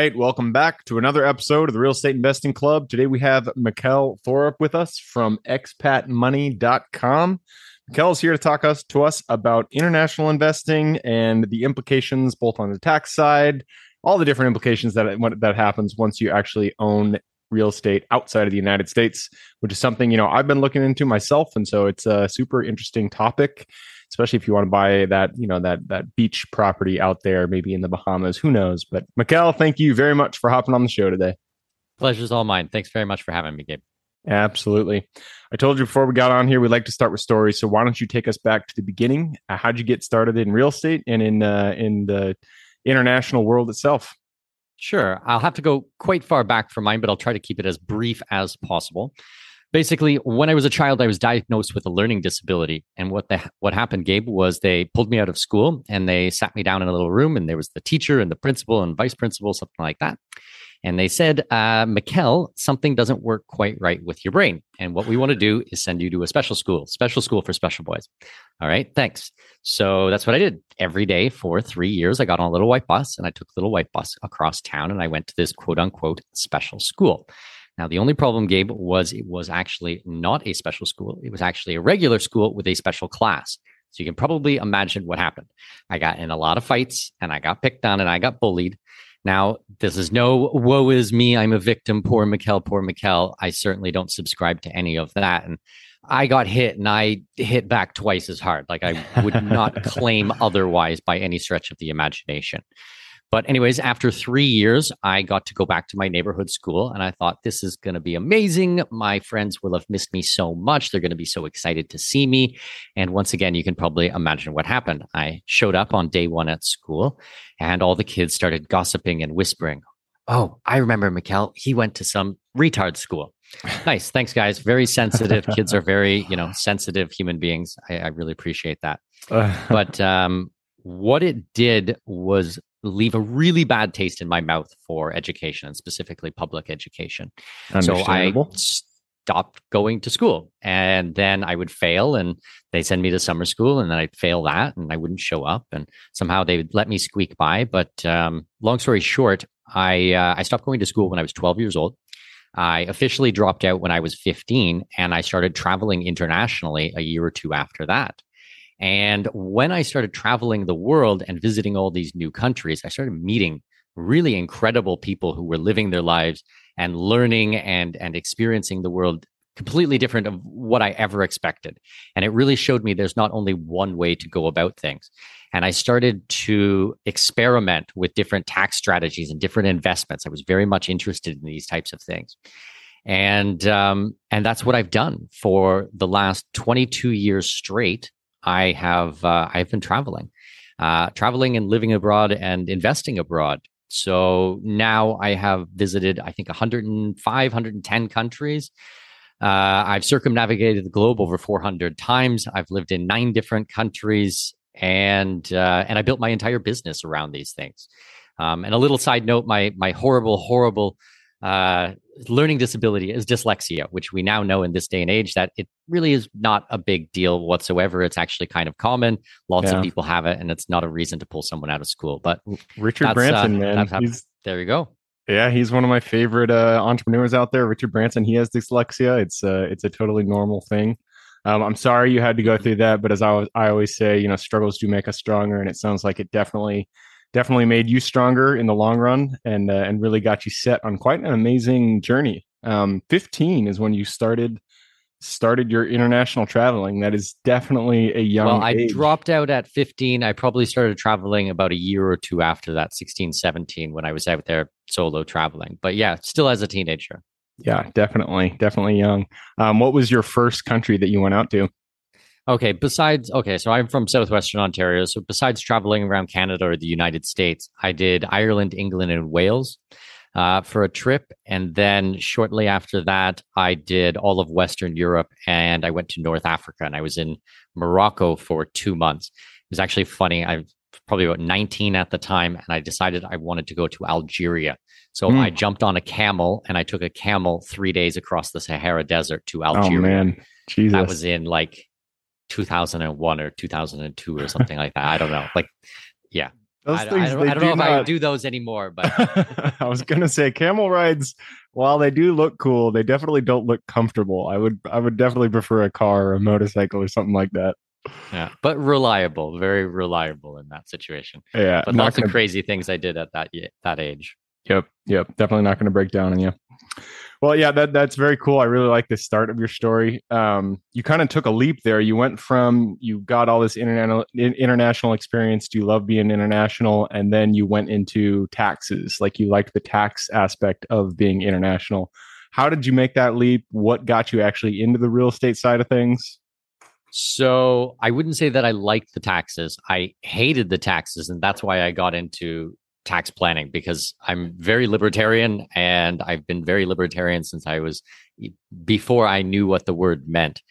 Right. Welcome back to another episode of the Real Estate Investing Club. Today we have Mikkel Thorup with us from expatmoney.com. Mikkel is here to talk us to us about international investing and the implications both on the tax side, all the different implications that that happens once you actually own real estate outside of the United States, which is something, you know, I've been looking into myself and so it's a super interesting topic especially if you want to buy that, you know, that that beach property out there, maybe in the Bahamas. Who knows? But Mikkel, thank you very much for hopping on the show today. Pleasure's all mine. Thanks very much for having me, Gabe. Absolutely. I told you before we got on here, we like to start with stories. So why don't you take us back to the beginning? Uh, how'd you get started in real estate and in uh, in the international world itself? Sure. I'll have to go quite far back for mine, but I'll try to keep it as brief as possible basically when i was a child i was diagnosed with a learning disability. And what the what happened gabe was they pulled me out of school and they sat me down in a little room and there was the teacher and the principal and vice principal something like that. And they said uh, something doesn't work quite right with your brain. And what we want to do is send you to a special school special school for special boys. All right thanks. So that's what i did. Every day for three years i got on a little white bus and i took the little white bus across town and i went to this quote unquote special school now, the only problem, Gabe, was it was actually not a special school. It was actually a regular school with a special class. So you can probably imagine what happened. I got in a lot of fights and I got picked on and I got bullied. Now, this is no woe is me. I'm a victim. Poor Mikkel, poor Mikkel. I certainly don't subscribe to any of that. And I got hit and I hit back twice as hard. Like I would not claim otherwise by any stretch of the imagination. But, anyways, after three years, I got to go back to my neighborhood school and I thought, this is going to be amazing. My friends will have missed me so much. They're going to be so excited to see me. And once again, you can probably imagine what happened. I showed up on day one at school and all the kids started gossiping and whispering. Oh, I remember Mikkel. He went to some retard school. nice. Thanks, guys. Very sensitive. Kids are very, you know, sensitive human beings. I, I really appreciate that. but um, what it did was leave a really bad taste in my mouth for education and specifically public education. So I stopped going to school and then I would fail and they send me to summer school and then I'd fail that and I wouldn't show up and somehow they would let me squeak by. But um, long story short, I, uh, I stopped going to school when I was 12 years old. I officially dropped out when I was 15 and I started traveling internationally a year or two after that. And when I started traveling the world and visiting all these new countries, I started meeting really incredible people who were living their lives and learning and and experiencing the world completely different of what I ever expected. And it really showed me there's not only one way to go about things. And I started to experiment with different tax strategies and different investments. I was very much interested in these types of things. And um, and that's what I've done for the last 22 years straight. I have uh, I've been traveling, uh, traveling and living abroad and investing abroad. So now I have visited I think 105, 110 countries. Uh, I've circumnavigated the globe over 400 times. I've lived in nine different countries, and uh, and I built my entire business around these things. Um, and a little side note: my my horrible, horrible uh, learning disability is dyslexia, which we now know in this day and age that it really is not a big deal whatsoever. It's actually kind of common. Lots yeah. of people have it, and it's not a reason to pull someone out of school. But Richard Branson, uh, man, there you go. Yeah, he's one of my favorite uh, entrepreneurs out there. Richard Branson, he has dyslexia. It's uh, it's a totally normal thing. Um, I'm sorry you had to go through that, but as I, I always say, you know, struggles do make us stronger, and it sounds like it definitely definitely made you stronger in the long run and uh, and really got you set on quite an amazing journey. Um, 15 is when you started started your international traveling. That is definitely a young. Well, I age. dropped out at 15. I probably started traveling about a year or two after that, 16, 17, when I was out there solo traveling. But yeah, still as a teenager. Yeah, definitely, definitely young. Um, what was your first country that you went out to? Okay, besides, okay, so I'm from southwestern Ontario. So besides traveling around Canada or the United States, I did Ireland, England, and Wales. uh, for a trip. And then shortly after that, I did all of Western Europe and I went to North Africa and I was in Morocco for two months. It was actually funny. I was probably about 19 at the time and I decided I wanted to go to Algeria. So mm. I jumped on a camel and I took a camel three days across the Sahara Desert to oh, Algeria. Oh, man. Jesus. That was in like 2001 or 2002 or something like that. I don't know. Like, yeah. Those I, things, I don't, I don't do know not... if I do those anymore, but I was gonna say camel rides. While they do look cool, they definitely don't look comfortable. I would, I would definitely prefer a car or a motorcycle or something like that. Yeah, but reliable, very reliable in that situation. Yeah, but lots gonna... of crazy things I did at that that age. Yep, yep, definitely not going to break down on you. Well, yeah, that that's very cool. I really like the start of your story. Um, you kind of took a leap there. You went from you got all this international international experience. Do you love being international? And then you went into taxes. Like you liked the tax aspect of being international. How did you make that leap? What got you actually into the real estate side of things? So I wouldn't say that I liked the taxes. I hated the taxes, and that's why I got into tax planning because I'm very libertarian and I've been very libertarian since I was before I knew what the word meant.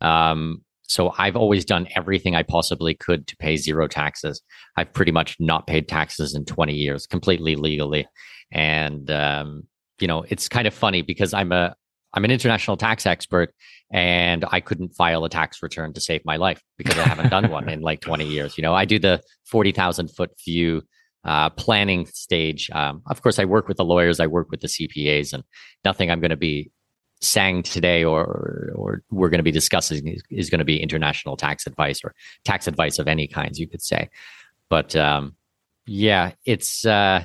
Um, so I've always done everything I possibly could to pay zero taxes. I've pretty much not paid taxes in 20 years, completely legally. And um, you know, it's kind of funny because I'm a I'm an international tax expert and I couldn't file a tax return to save my life because I haven't done one in like 20 years. You know, I do the 40,000 foot view uh, planning stage. Um, of course, I work with the lawyers, I work with the CPAs, and nothing I'm going to be saying today or or we're going to be discussing is, is going to be international tax advice or tax advice of any kinds, you could say. But um, yeah, it's uh,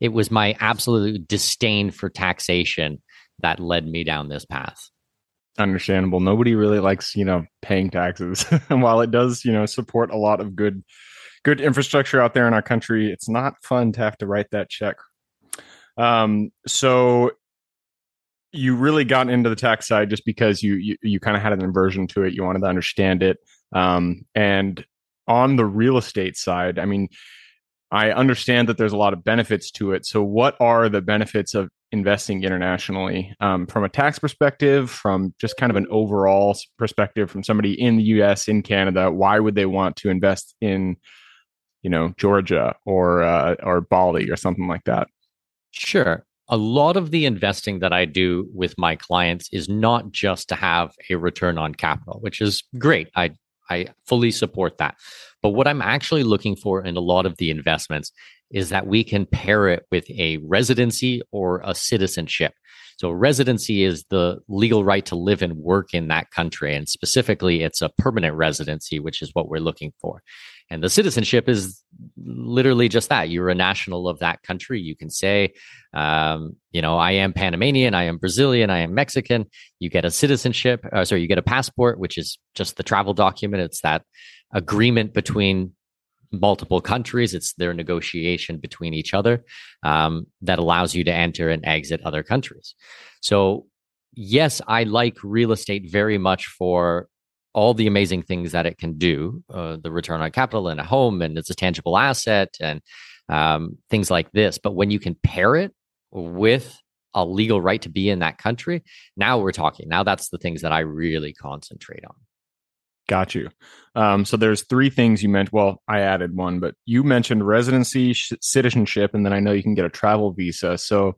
it was my absolute disdain for taxation that led me down this path understandable nobody really likes you know paying taxes and while it does you know support a lot of good good infrastructure out there in our country. It's not fun to have to write that check. Um, so you really got into the tax side just because you you, you kind of had an inversion to it. You wanted to understand it. Um, and on the real estate side, I mean, I understand that there's a lot of benefits to it. So, what are the benefits of investing internationally um, from a tax perspective, from just kind of an overall perspective, from somebody in the US, in Canada? Why would they want to invest in you know Georgia or uh, or Bali or something like that? Sure. A lot of the investing that I do with my clients is not just to have a return on capital, which is great. I I fully support that. But what I'm actually looking for in a lot of the investments is that we can pair it with a residency or a citizenship. So, residency is the legal right to live and work in that country. And specifically, it's a permanent residency, which is what we're looking for. And the citizenship is literally just that. You're a national of that country. You can say, um, you know, I am Panamanian, I am Brazilian, I am Mexican. You get a citizenship, uh, sorry, you get a passport, which is just the travel document. It's that agreement between multiple countries. It's their negotiation between each other um, that allows you to enter and exit other countries. So, yes, I like real estate very much for all the amazing things that it can do uh, the return on capital in a home and it's a tangible asset and um, things like this. But when you can pair it with a legal right to be in that country now we're talking. Now that's the things that i really concentrate on. Got you. Um, so there's three things you mentioned well i added one but you mentioned residency sh- citizenship and then i know you can get a travel visa. So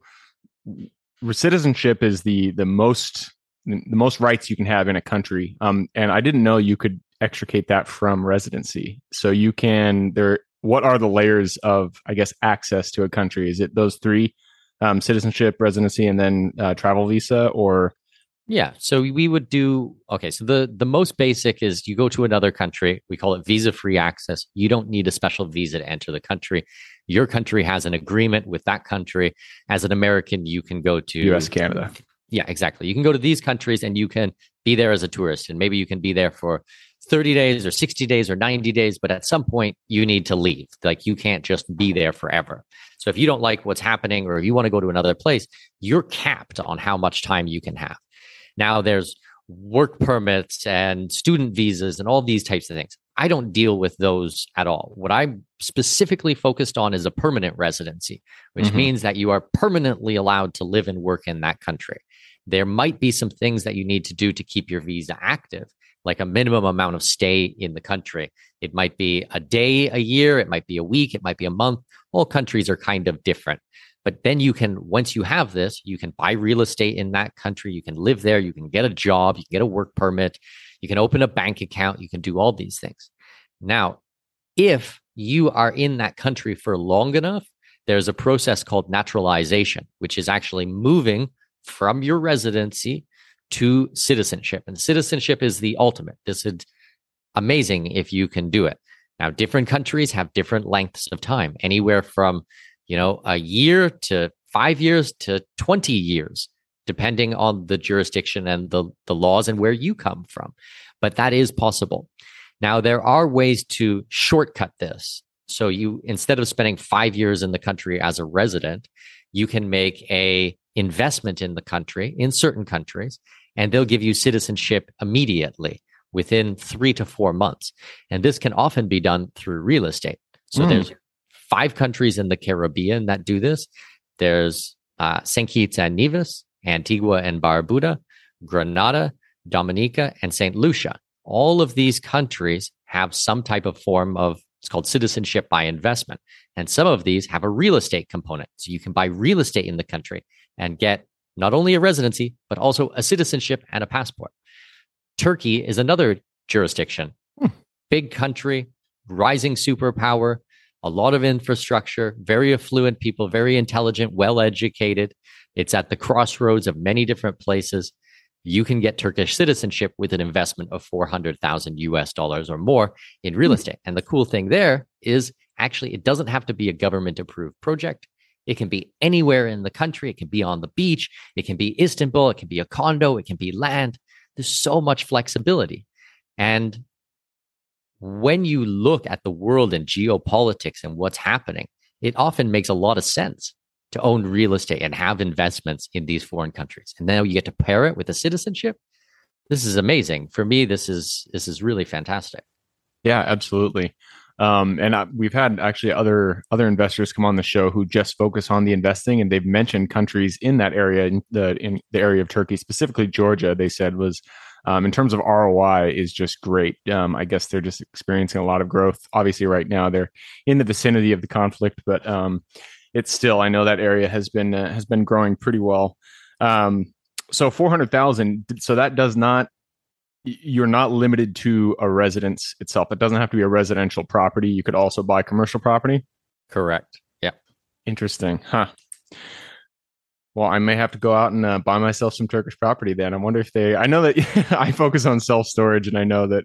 citizenship is the the most the most rights you can have in a country. Um, and I didn't know you could extricate that from residency. So you can there. What are the layers of, I guess, access to a country? Is it those three: um, citizenship, residency, and then uh, travel visa, or? Yeah. So we would do okay. So the the most basic is you go to another country. We call it visa free access. You don't need a special visa to enter the country. Your country has an agreement with that country. As an American, you can go to U.S. Canada. Yeah, exactly. You can go to these countries and you can be there as a tourist, and maybe you can be there for 30 days or 60 days or 90 days, but at some point you need to leave. Like you can't just be there forever. So if you don't like what's happening or if you want to go to another place, you're capped on how much time you can have. Now there's work permits and student visas and all these types of things. I don't deal with those at all. What I'm specifically focused on is a permanent residency, which mm-hmm. means that you are permanently allowed to live and work in that country. There might be some things that you need to do to keep your visa active, like a minimum amount of stay in the country. It might be a day a year, it might be a week, it might be a month. All countries are kind of different. But then you can, once you have this, you can buy real estate in that country. You can live there. You can get a job. You can get a work permit. You can open a bank account. You can do all these things. Now, if you are in that country for long enough, there's a process called naturalization, which is actually moving from your residency to citizenship. And citizenship is the ultimate. This is amazing if you can do it. Now, different countries have different lengths of time, anywhere from, you know, a year to five years to 20 years, depending on the jurisdiction and the, the laws and where you come from. But that is possible. Now, there are ways to shortcut this. So you, instead of spending five years in the country as a resident, you can make a investment in the country in certain countries and they'll give you citizenship immediately within three to four months. And this can often be done through real estate. So mm. there's five countries in the Caribbean that do this. There's uh, St. Kitts and Nevis, Antigua and Barbuda, Grenada, Dominica, and St. Lucia. All of these countries have some type of form of it's called citizenship by investment. And some of these have a real estate component. So you can buy real estate in the country and get not only a residency, but also a citizenship and a passport. Turkey is another jurisdiction, hmm. big country, rising superpower, a lot of infrastructure, very affluent people, very intelligent, well educated. It's at the crossroads of many different places. You can get Turkish citizenship with an investment of 400,000 US dollars or more in real hmm. estate. And the cool thing there is actually, it doesn't have to be a government approved project. It can be anywhere in the country. It can be on the beach. It can be Istanbul. It can be a condo. It can be land. There's so much flexibility. And when you look at the world and geopolitics and what's happening, it often makes a lot of sense to own real estate and have investments in these foreign countries. And now you get to pair it with a citizenship. This is amazing. For me, this is this is really fantastic. Yeah, absolutely. Um, and I, we've had actually other other investors come on the show who just focus on the investing, and they've mentioned countries in that area, in the in the area of Turkey, specifically Georgia. They said was um, in terms of ROI is just great. Um, I guess they're just experiencing a lot of growth. Obviously, right now they're in the vicinity of the conflict, but um, it's still I know that area has been uh, has been growing pretty well. Um, so four hundred thousand. So that does not you're not limited to a residence itself. It doesn't have to be a residential property. You could also buy commercial property. Correct. Yeah. Interesting. Huh. Well, I may have to go out and uh, buy myself some Turkish property then. I wonder if they, I know that I focus on self storage and I know that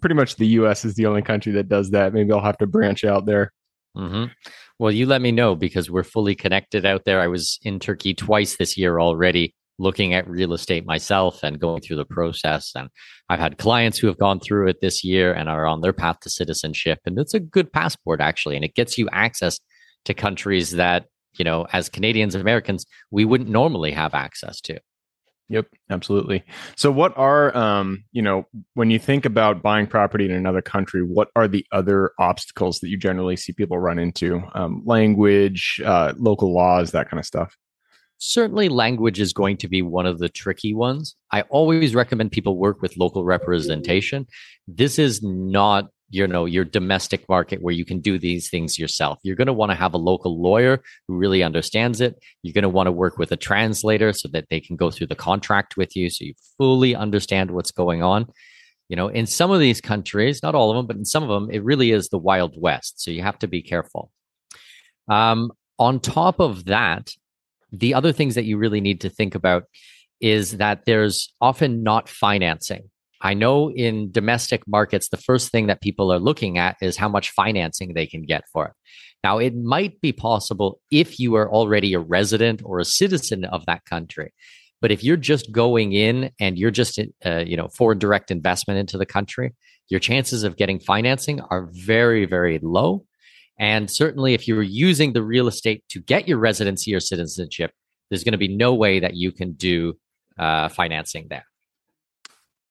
pretty much the US is the only country that does that. Maybe I'll have to branch out there. Mm-hmm. Well, you let me know because we're fully connected out there. I was in Turkey twice this year already looking at real estate myself and going through the process. And I've had clients who have gone through it this year and are on their path to citizenship. And it's a good passport, actually. And it gets you access to countries that, you know, as Canadians, Americans, we wouldn't normally have access to. Yep, absolutely. So what are um, you know, when you think about buying property in another country, what are the other obstacles that you generally see people run into? Um, language, uh, local laws, that kind of stuff certainly language is going to be one of the tricky ones. I always recommend people work with local representation. This is not you know your domestic market where you can do these things yourself you're going to want to have a local lawyer who really understands it you're going to want to work with a translator so that they can go through the contract with you so you fully understand what's going on you know in some of these countries not all of them but in some of them it really is the wild west so you have to be careful um, on top of that the other things that you really need to think about is that there's often not financing. I know in domestic markets, the first thing that people are looking at is how much financing they can get for it. Now, it might be possible if you are already a resident or a citizen of that country. But if you're just going in and you're just, uh, you know, for direct investment into the country, your chances of getting financing are very, very low. And certainly, if you're using the real estate to get your residency or citizenship, there's going to be no way that you can do uh, financing there.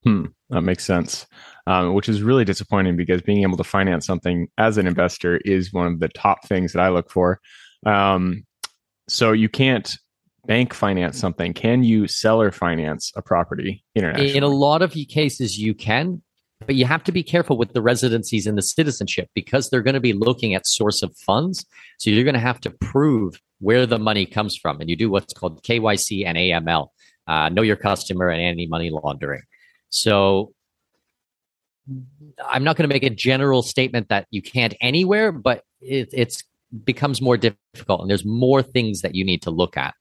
Hmm, that makes sense. um, which is really disappointing because being able to finance something as an investor is one of the top things that I look for. Um, so you can't bank finance something. Can you seller finance a property internationally? In a lot of cases, you can, but you have to be careful with the residencies and the citizenship because they're going to be looking at source of funds. So you're going to have to prove where the money comes from, and you do what's called KYC and AML, uh, know your customer and anti money laundering. So I'm not going to make a general statement that you can't anywhere, but it it's becomes more difficult, and there's more things that you need to look at.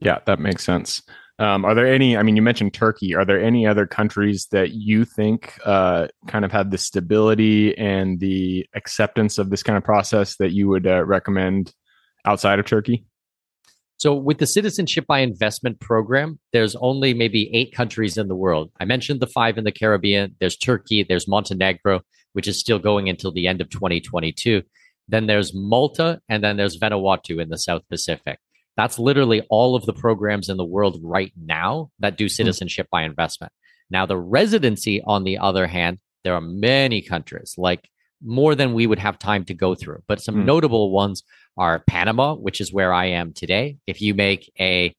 Yeah, that makes sense. Um, are there any? I mean, you mentioned Turkey. Are there any other countries that you think uh, kind of have the stability and the acceptance of this kind of process that you would uh, recommend outside of Turkey? So, with the citizenship by investment program, there's only maybe eight countries in the world. I mentioned the five in the Caribbean. There's Turkey. There's Montenegro, which is still going until the end of 2022. Then there's Malta, and then there's Vanuatu in the South Pacific. That's literally all of the programs in the world right now that do hmm. citizenship by investment. Now, the residency, on the other hand, there are many countries, like more than we would have time to go through. But some mm. notable ones are Panama, which is where I am today. If you make a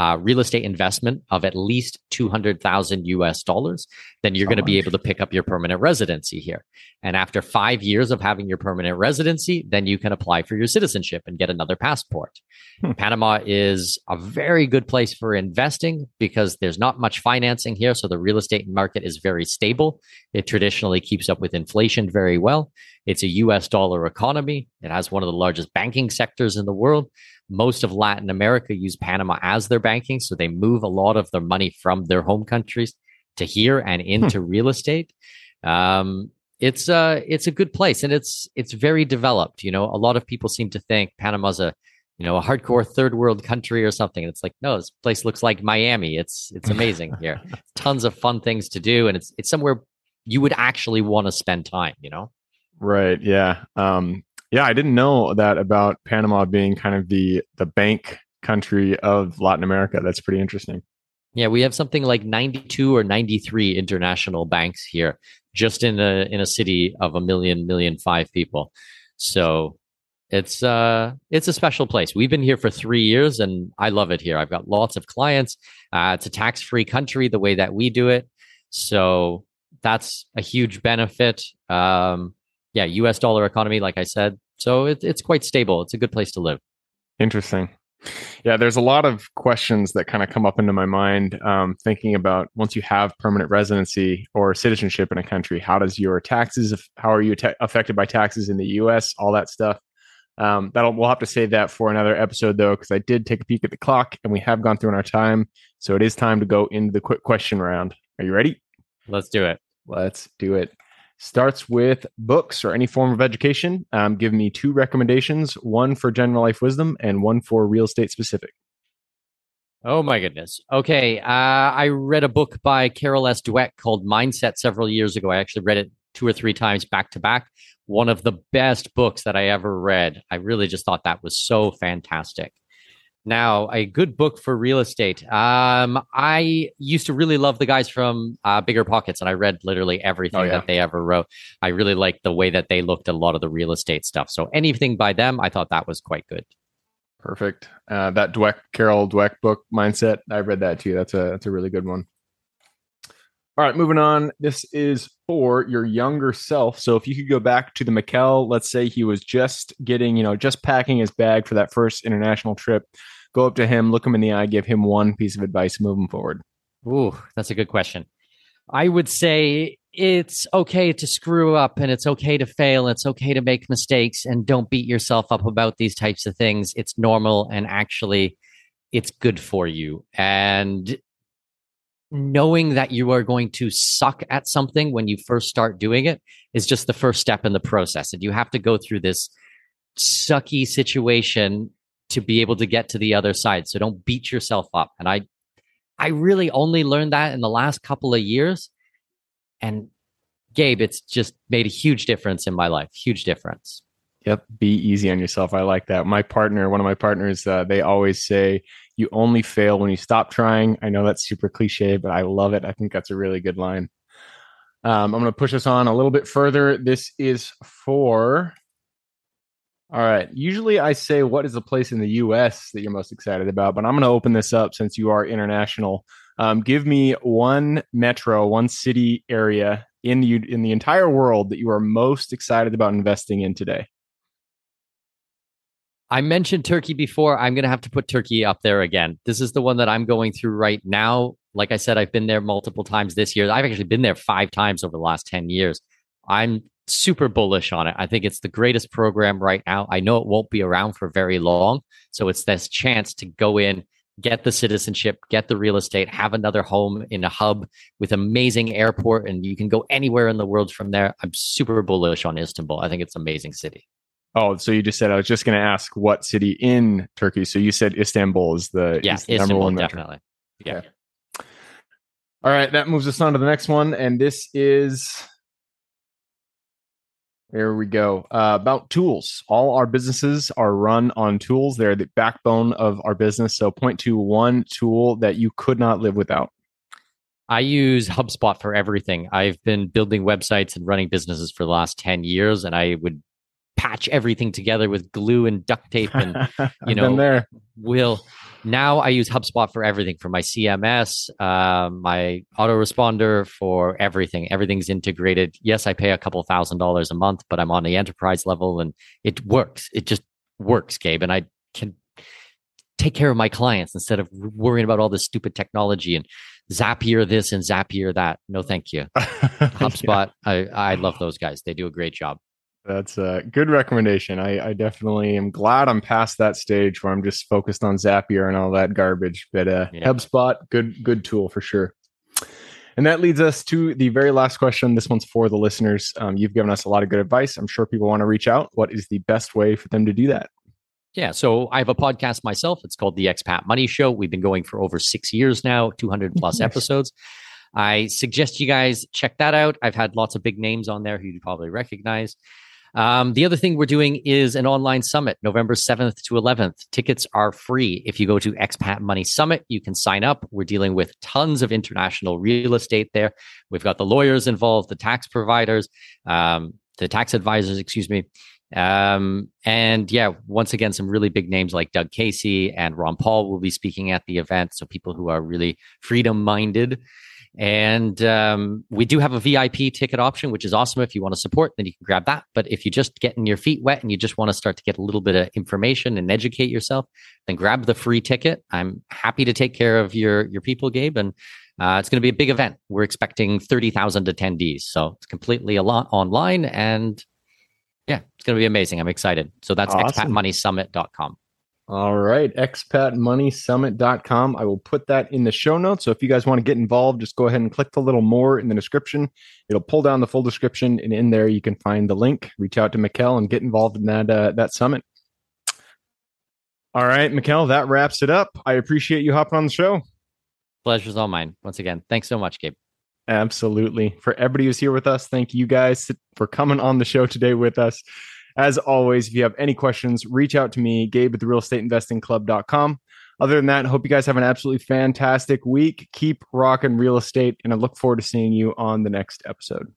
uh, real estate investment of at least 200,000 US dollars, then you're going to be able to pick up your permanent residency here. And after five years of having your permanent residency, then you can apply for your citizenship and get another passport. Hmm. Panama is a very good place for investing because there's not much financing here. So the real estate market is very stable. It traditionally keeps up with inflation very well. It's a US dollar economy. It has one of the largest banking sectors in the world most of Latin America use Panama as their banking. So they move a lot of their money from their home countries to here and hmm. into hmm. real estate. Um, it's a uh, it's a good place and it's it's very developed. You know, a lot of people seem to think Panama's a you know a hardcore third world country or something. And it's like no, this place looks like Miami. It's it's amazing here. Tons of fun things to do, and it's it's somewhere you would actually want to spend time. You know. Right. Yeah. Um, yeah, I didn't know that about Panama being kind of the the bank country of Latin America. That's pretty interesting. Yeah, we have something like 92 or 93 international banks here just in a in a city of a million million five people. So it's uh it's a special place. We've been here for 3 years and I love it here. I've got lots of clients. Uh, it's a tax-free country the way that we do it. So that's a huge benefit. Um yeah, US dollar economy, like I said. So it, it's quite stable. It's a good place to live. Interesting. Yeah, there's a lot of questions that kind of come up into my mind um, thinking about once you have permanent residency or citizenship in a country, how does your taxes, how are you ta- affected by taxes in the US, all that stuff. Um, that'll we'll have to save that for another episode though, because I did take a peek at the clock and we have gone through in our time. So it is time to go into the quick question round. Are you ready? Let's do it. Let's do it starts with books or any form of education. Um, give me two recommendations one for general life wisdom and one for real estate specific. Oh my goodness. Okay. Uh, I read a book by Carol S. Dweck called Mindset several years ago. I actually read it two or three times back to back. One of the best books that I ever read. I really just thought that was so fantastic. Now, a good book for real estate. Um, I used to really love the guys from uh, Bigger Pockets, and I read literally everything oh, yeah. that they ever wrote. I really liked the way that they looked at a lot of the real estate stuff. So anything by them, I thought that was quite good. Perfect. Uh, that Dweck Carol Dweck book, Mindset. I read that too. That's a that's a really good one. All right, moving on. This is for your younger self. So if you could go back to the Mikkel, let's say he was just getting, you know, just packing his bag for that first international trip, go up to him, look him in the eye, give him one piece of advice moving forward. Ooh, that's a good question. I would say it's okay to screw up and it's okay to fail. It's okay to make mistakes and don't beat yourself up about these types of things. It's normal and actually it's good for you. And knowing that you are going to suck at something when you first start doing it is just the first step in the process. And you have to go through this sucky situation to be able to get to the other side. So don't beat yourself up. And I I really only learned that in the last couple of years. And Gabe, it's just made a huge difference in my life. Huge difference. Yep. Be easy on yourself. I like that. My partner, one of my partners, uh, they always say, you only fail when you stop trying. I know that's super cliche, but I love it. I think that's a really good line. Um, I'm going to push us on a little bit further. This is for. All right. Usually I say, what is the place in the US that you're most excited about? But I'm going to open this up since you are international. Um, give me one metro, one city area in the, in the entire world that you are most excited about investing in today. I mentioned Turkey before. I'm going to have to put Turkey up there again. This is the one that I'm going through right now. Like I said, I've been there multiple times this year. I've actually been there five times over the last 10 years. I'm super bullish on it. I think it's the greatest program right now. I know it won't be around for very long. So it's this chance to go in, get the citizenship, get the real estate, have another home in a hub with amazing airport, and you can go anywhere in the world from there. I'm super bullish on Istanbul. I think it's an amazing city. Oh, so you just said I was just going to ask what city in Turkey. So you said Istanbul is the yeah, is the Istanbul one definitely. Yeah. Okay. All right, that moves us on to the next one, and this is there we go. Uh, about tools. All our businesses are run on tools. They're the backbone of our business. So, point to one tool that you could not live without. I use HubSpot for everything. I've been building websites and running businesses for the last 10 years, and I would patch everything together with glue and duct tape and you know there. will now i use hubspot for everything for my cms uh, my autoresponder for everything. Everything's integrated. Yes i pay a couple thousand dollars a month but i'm on the enterprise level and it works. It just works gabe and i can take care of my clients instead of worrying about all this stupid technology and zapier this and zapier that. No thank you. Hubspot yeah. i i love those guys. They do a great job that's a good recommendation. I, I, definitely am glad I'm past that stage where I'm just focused on Zapier and all that garbage. But uh, yeah. HubSpot, good good tool for sure. And that leads us to the very last question. This one's for the listeners. Um, you've given us a lot of good advice. I'm sure people want to reach out. What is the best way for them to do that? Yeah, so I have a podcast myself. It's called the Expat Money Show. We've been going for over six years now, 200 plus episodes. I suggest you guys check that out. I've had lots of big names on there who you probably recognize. Um, the other thing we're doing is an online summit, November 7th to 11th. Tickets are free. If you go to Expat Money Summit, you can sign up. We're dealing with tons of international real estate there. We've got the lawyers involved, the tax providers, um, the tax advisors, excuse me. Um, and yeah, once again, some really big names like Doug Casey and Ron Paul will be speaking at the event. So people who are really freedom minded. And um, we do have a VIP ticket option, which is awesome. If you want to support, then you can grab that. But if you're just getting your feet wet and you just want to start to get a little bit of information and educate yourself, then grab the free ticket. I'm happy to take care of your your people, Gabe, and uh, it's going to be a big event. We're expecting thirty thousand attendees, so it's completely a lot online, and yeah, it's going to be amazing. I'm excited. So that's awesome. expatmoneysummit.com. All right, expatmoneysummit.com. I will put that in the show notes. So if you guys want to get involved, just go ahead and click the little more in the description. It'll pull down the full description, and in there you can find the link. Reach out to Mikkel and get involved in that uh, that summit. All right, Mikkel, that wraps it up. I appreciate you hopping on the show. Pleasure's all mine. Once again, thanks so much, Gabe. Absolutely. For everybody who's here with us, thank you guys for coming on the show today with us. As always, if you have any questions, reach out to me, Gabe at the real estate investing club.com. Other than that, hope you guys have an absolutely fantastic week. Keep rocking real estate, and I look forward to seeing you on the next episode.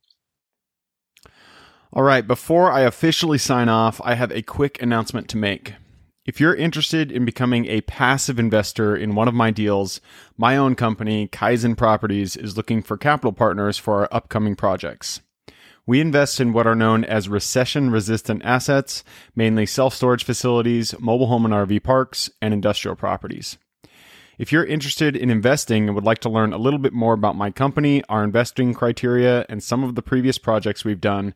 All right, before I officially sign off, I have a quick announcement to make. If you're interested in becoming a passive investor in one of my deals, my own company, Kaizen Properties, is looking for capital partners for our upcoming projects. We invest in what are known as recession resistant assets, mainly self storage facilities, mobile home and RV parks, and industrial properties. If you're interested in investing and would like to learn a little bit more about my company, our investing criteria, and some of the previous projects we've done,